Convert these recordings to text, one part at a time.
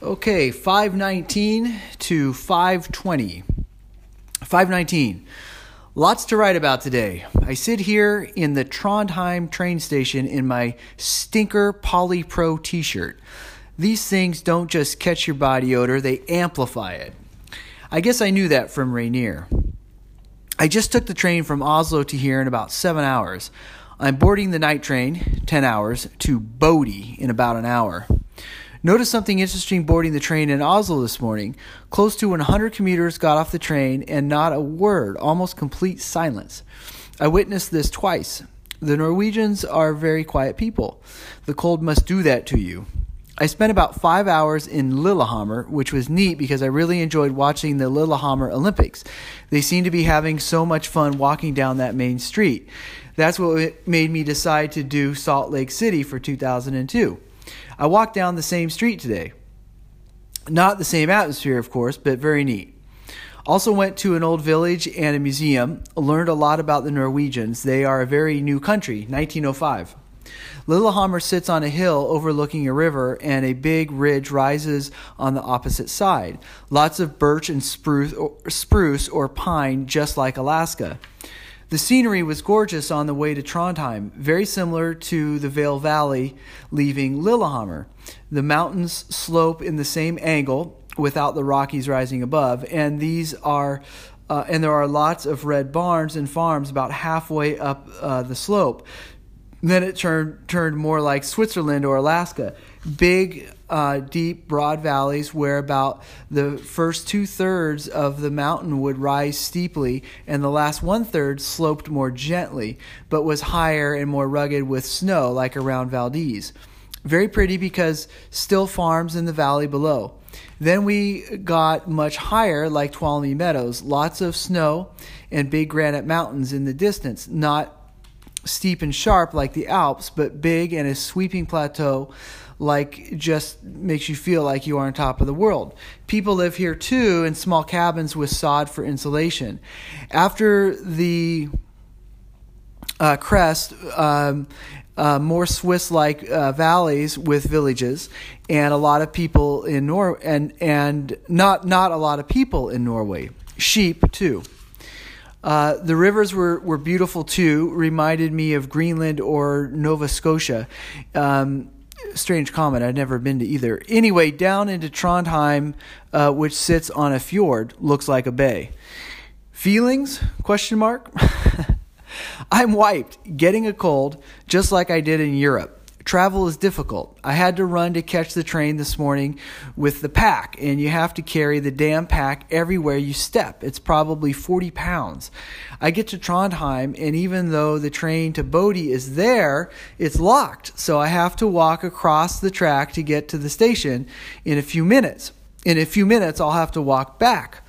Okay, 519 to 520. 519. Lots to write about today. I sit here in the Trondheim train station in my stinker Poly Pro t shirt. These things don't just catch your body odor, they amplify it. I guess I knew that from Rainier. I just took the train from Oslo to here in about seven hours. I'm boarding the night train, 10 hours, to Bodø in about an hour. Noticed something interesting boarding the train in Oslo this morning. Close to 100 commuters got off the train and not a word, almost complete silence. I witnessed this twice. The Norwegians are very quiet people. The cold must do that to you. I spent about five hours in Lillehammer, which was neat because I really enjoyed watching the Lillehammer Olympics. They seem to be having so much fun walking down that main street. That's what made me decide to do Salt Lake City for 2002. I walked down the same street today. Not the same atmosphere, of course, but very neat. Also went to an old village and a museum. Learned a lot about the Norwegians. They are a very new country, 1905. Lillehammer sits on a hill overlooking a river, and a big ridge rises on the opposite side. Lots of birch and spruce or, spruce or pine, just like Alaska. The scenery was gorgeous on the way to Trondheim, very similar to the Vail Valley leaving Lillehammer. The mountains slope in the same angle without the Rockies rising above, and these are uh, and there are lots of red barns and farms about halfway up uh, the slope. Then it turned turned more like Switzerland or Alaska. Big uh, deep, broad valleys where about the first two thirds of the mountain would rise steeply and the last one third sloped more gently, but was higher and more rugged with snow, like around Valdez. Very pretty because still farms in the valley below. Then we got much higher, like Tuolumne Meadows, lots of snow and big granite mountains in the distance, not steep and sharp like the Alps, but big and a sweeping plateau like just makes you feel like you are on top of the world. People live here too in small cabins with sod for insulation. After the uh, crest, um, uh, more Swiss-like uh, valleys with villages, and a lot of people in Nor and and not not a lot of people in Norway. Sheep too. Uh, the rivers were, were beautiful too, reminded me of Greenland or Nova Scotia. Um, strange comment. I'd never been to either. Anyway, down into Trondheim, uh, which sits on a fjord, looks like a bay. Feelings? Question mark. I'm wiped, getting a cold, just like I did in Europe. Travel is difficult. I had to run to catch the train this morning with the pack, and you have to carry the damn pack everywhere you step. It's probably 40 pounds. I get to Trondheim, and even though the train to Bodie is there, it's locked. So I have to walk across the track to get to the station in a few minutes. In a few minutes, I'll have to walk back.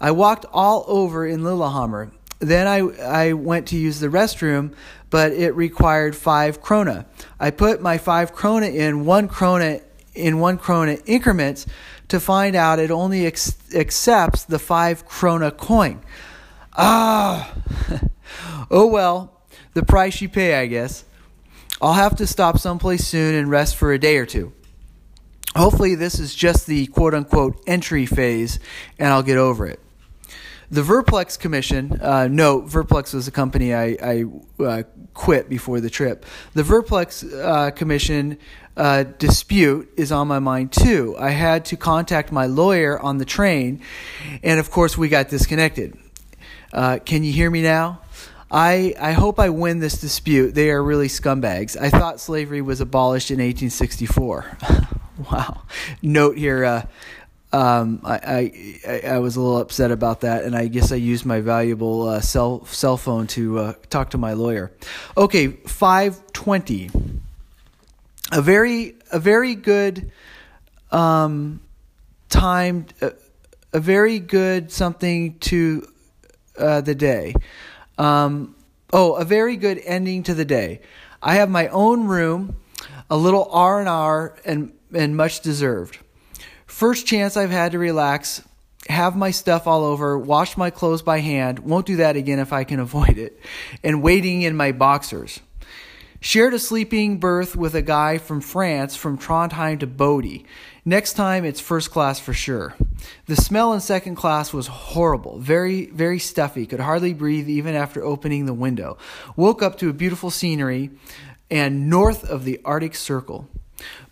I walked all over in Lillehammer. Then I, I went to use the restroom, but it required five krona. I put my five krona in one krona in one krona increments to find out it only ex- accepts the five krona coin. Ah, oh well, the price you pay, I guess. I'll have to stop someplace soon and rest for a day or two. Hopefully, this is just the quote unquote entry phase and I'll get over it. The Verplex Commission, uh, no, Verplex was a company I, I uh, quit before the trip. The Verplex uh, Commission uh, dispute is on my mind too. I had to contact my lawyer on the train, and of course, we got disconnected. Uh, can you hear me now? I, I hope I win this dispute. They are really scumbags. I thought slavery was abolished in 1864. wow. Note here uh, um, I, I, I was a little upset about that, and I guess I used my valuable uh, cell cell phone to uh, talk to my lawyer. Okay, five twenty. A very a very good um, timed a, a very good something to uh, the day. Um, oh, a very good ending to the day. I have my own room, a little R and R, and and much deserved. First chance I've had to relax, have my stuff all over, wash my clothes by hand, won't do that again if I can avoid it, and waiting in my boxers. Shared a sleeping berth with a guy from France from Trondheim to Bodø. Next time, it's first class for sure. The smell in second class was horrible, very, very stuffy. Could hardly breathe even after opening the window. Woke up to a beautiful scenery and north of the Arctic Circle.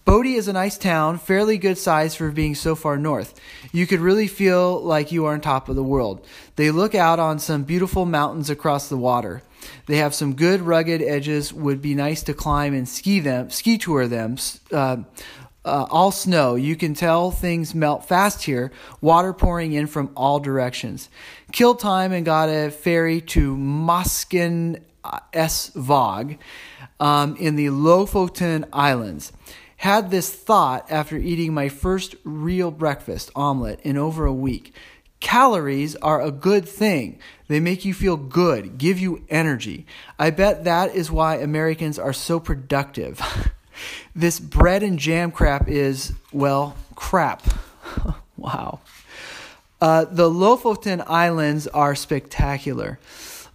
Bodø is a nice town, fairly good size for being so far north. You could really feel like you are on top of the world. They look out on some beautiful mountains across the water. They have some good rugged edges. Would be nice to climb and ski them, ski tour them. Uh, uh, all snow. You can tell things melt fast here. Water pouring in from all directions. Killed time and got a ferry to Mosken S. Vog um, in the Lofoten Islands. Had this thought after eating my first real breakfast omelet in over a week. Calories are a good thing. They make you feel good, give you energy. I bet that is why Americans are so productive. this bread and jam crap is, well, crap. wow. Uh, the Lofoten Islands are spectacular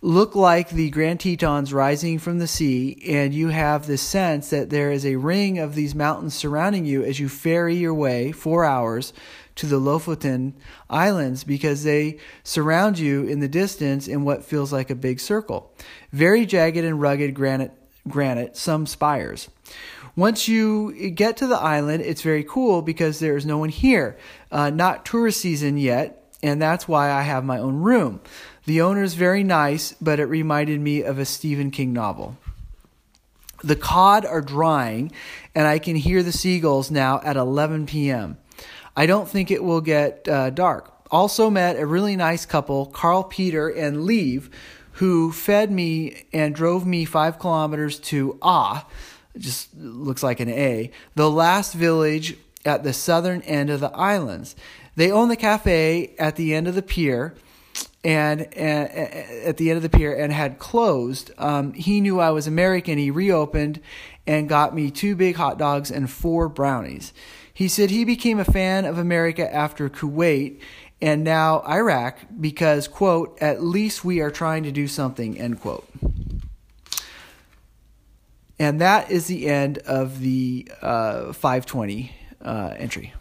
look like the Grand Tetons rising from the sea, and you have the sense that there is a ring of these mountains surrounding you as you ferry your way four hours to the Lofoten Islands because they surround you in the distance in what feels like a big circle. Very jagged and rugged granite, granite, some spires. Once you get to the island, it's very cool because there's no one here. Uh, not tourist season yet, and that's why I have my own room. The owner is very nice, but it reminded me of a Stephen King novel. The cod are drying, and I can hear the seagulls now at 11 p.m. I don't think it will get uh, dark. Also met a really nice couple, Carl Peter and Liv, who fed me and drove me five kilometers to Ah, just looks like an A, the last village at the southern end of the islands. They own the cafe at the end of the pier and, and, at the end of the pier and had closed. Um, he knew I was American. He reopened and got me two big hot dogs and four brownies. He said he became a fan of America after Kuwait and now Iraq because, quote, at least we are trying to do something, end quote. And that is the end of the uh, 520 uh, entry.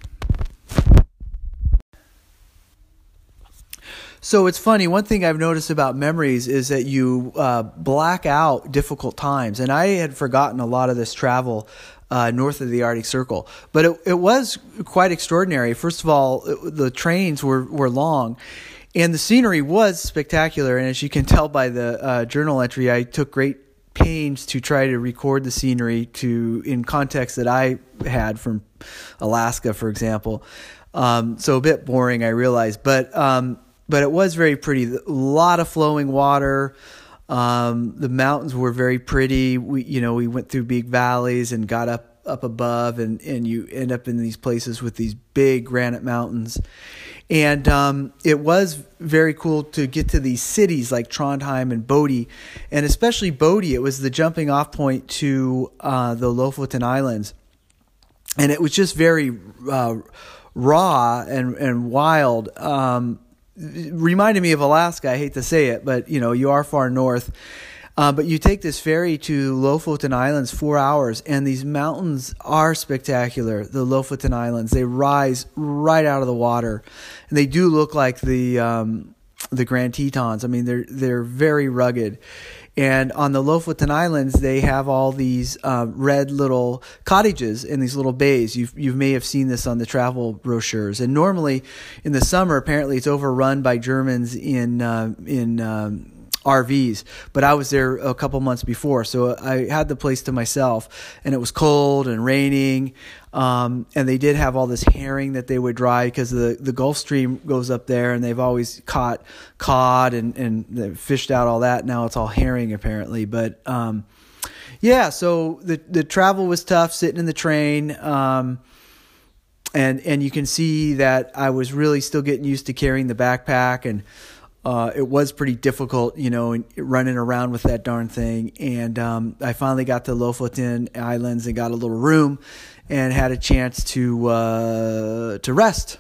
So it's funny. One thing I've noticed about memories is that you uh, black out difficult times, and I had forgotten a lot of this travel uh, north of the Arctic Circle. But it, it was quite extraordinary. First of all, it, the trains were were long, and the scenery was spectacular. And as you can tell by the uh, journal entry, I took great pains to try to record the scenery to in context that I had from Alaska, for example. Um, so a bit boring, I realize, but um, but it was very pretty. A lot of flowing water. Um, the mountains were very pretty. We, you know, we went through big valleys and got up up above, and and you end up in these places with these big granite mountains. And um, it was very cool to get to these cities like Trondheim and Bodie, and especially Bodie. It was the jumping off point to uh, the Lofoten Islands, and it was just very uh, raw and and wild. Um, reminded me of Alaska. I hate to say it, but you know, you are far north. Uh, but you take this ferry to Lofoten Islands, four hours, and these mountains are spectacular. The Lofoten Islands, they rise right out of the water, and they do look like the um, the Grand Tetons. I mean, they're they're very rugged. And on the Lofoten Islands, they have all these uh, red little cottages in these little bays. You you may have seen this on the travel brochures. And normally, in the summer, apparently it's overrun by Germans in uh, in um, RVs, but I was there a couple months before, so I had the place to myself, and it was cold and raining. Um, and they did have all this herring that they would dry because the, the Gulf Stream goes up there, and they've always caught cod and and fished out all that. Now it's all herring apparently, but um, yeah. So the the travel was tough, sitting in the train. Um, and and you can see that I was really still getting used to carrying the backpack and uh, it was pretty difficult, you know, running around with that darn thing. And um, I finally got to Lofoten Islands and got a little room and had a chance to uh, to rest.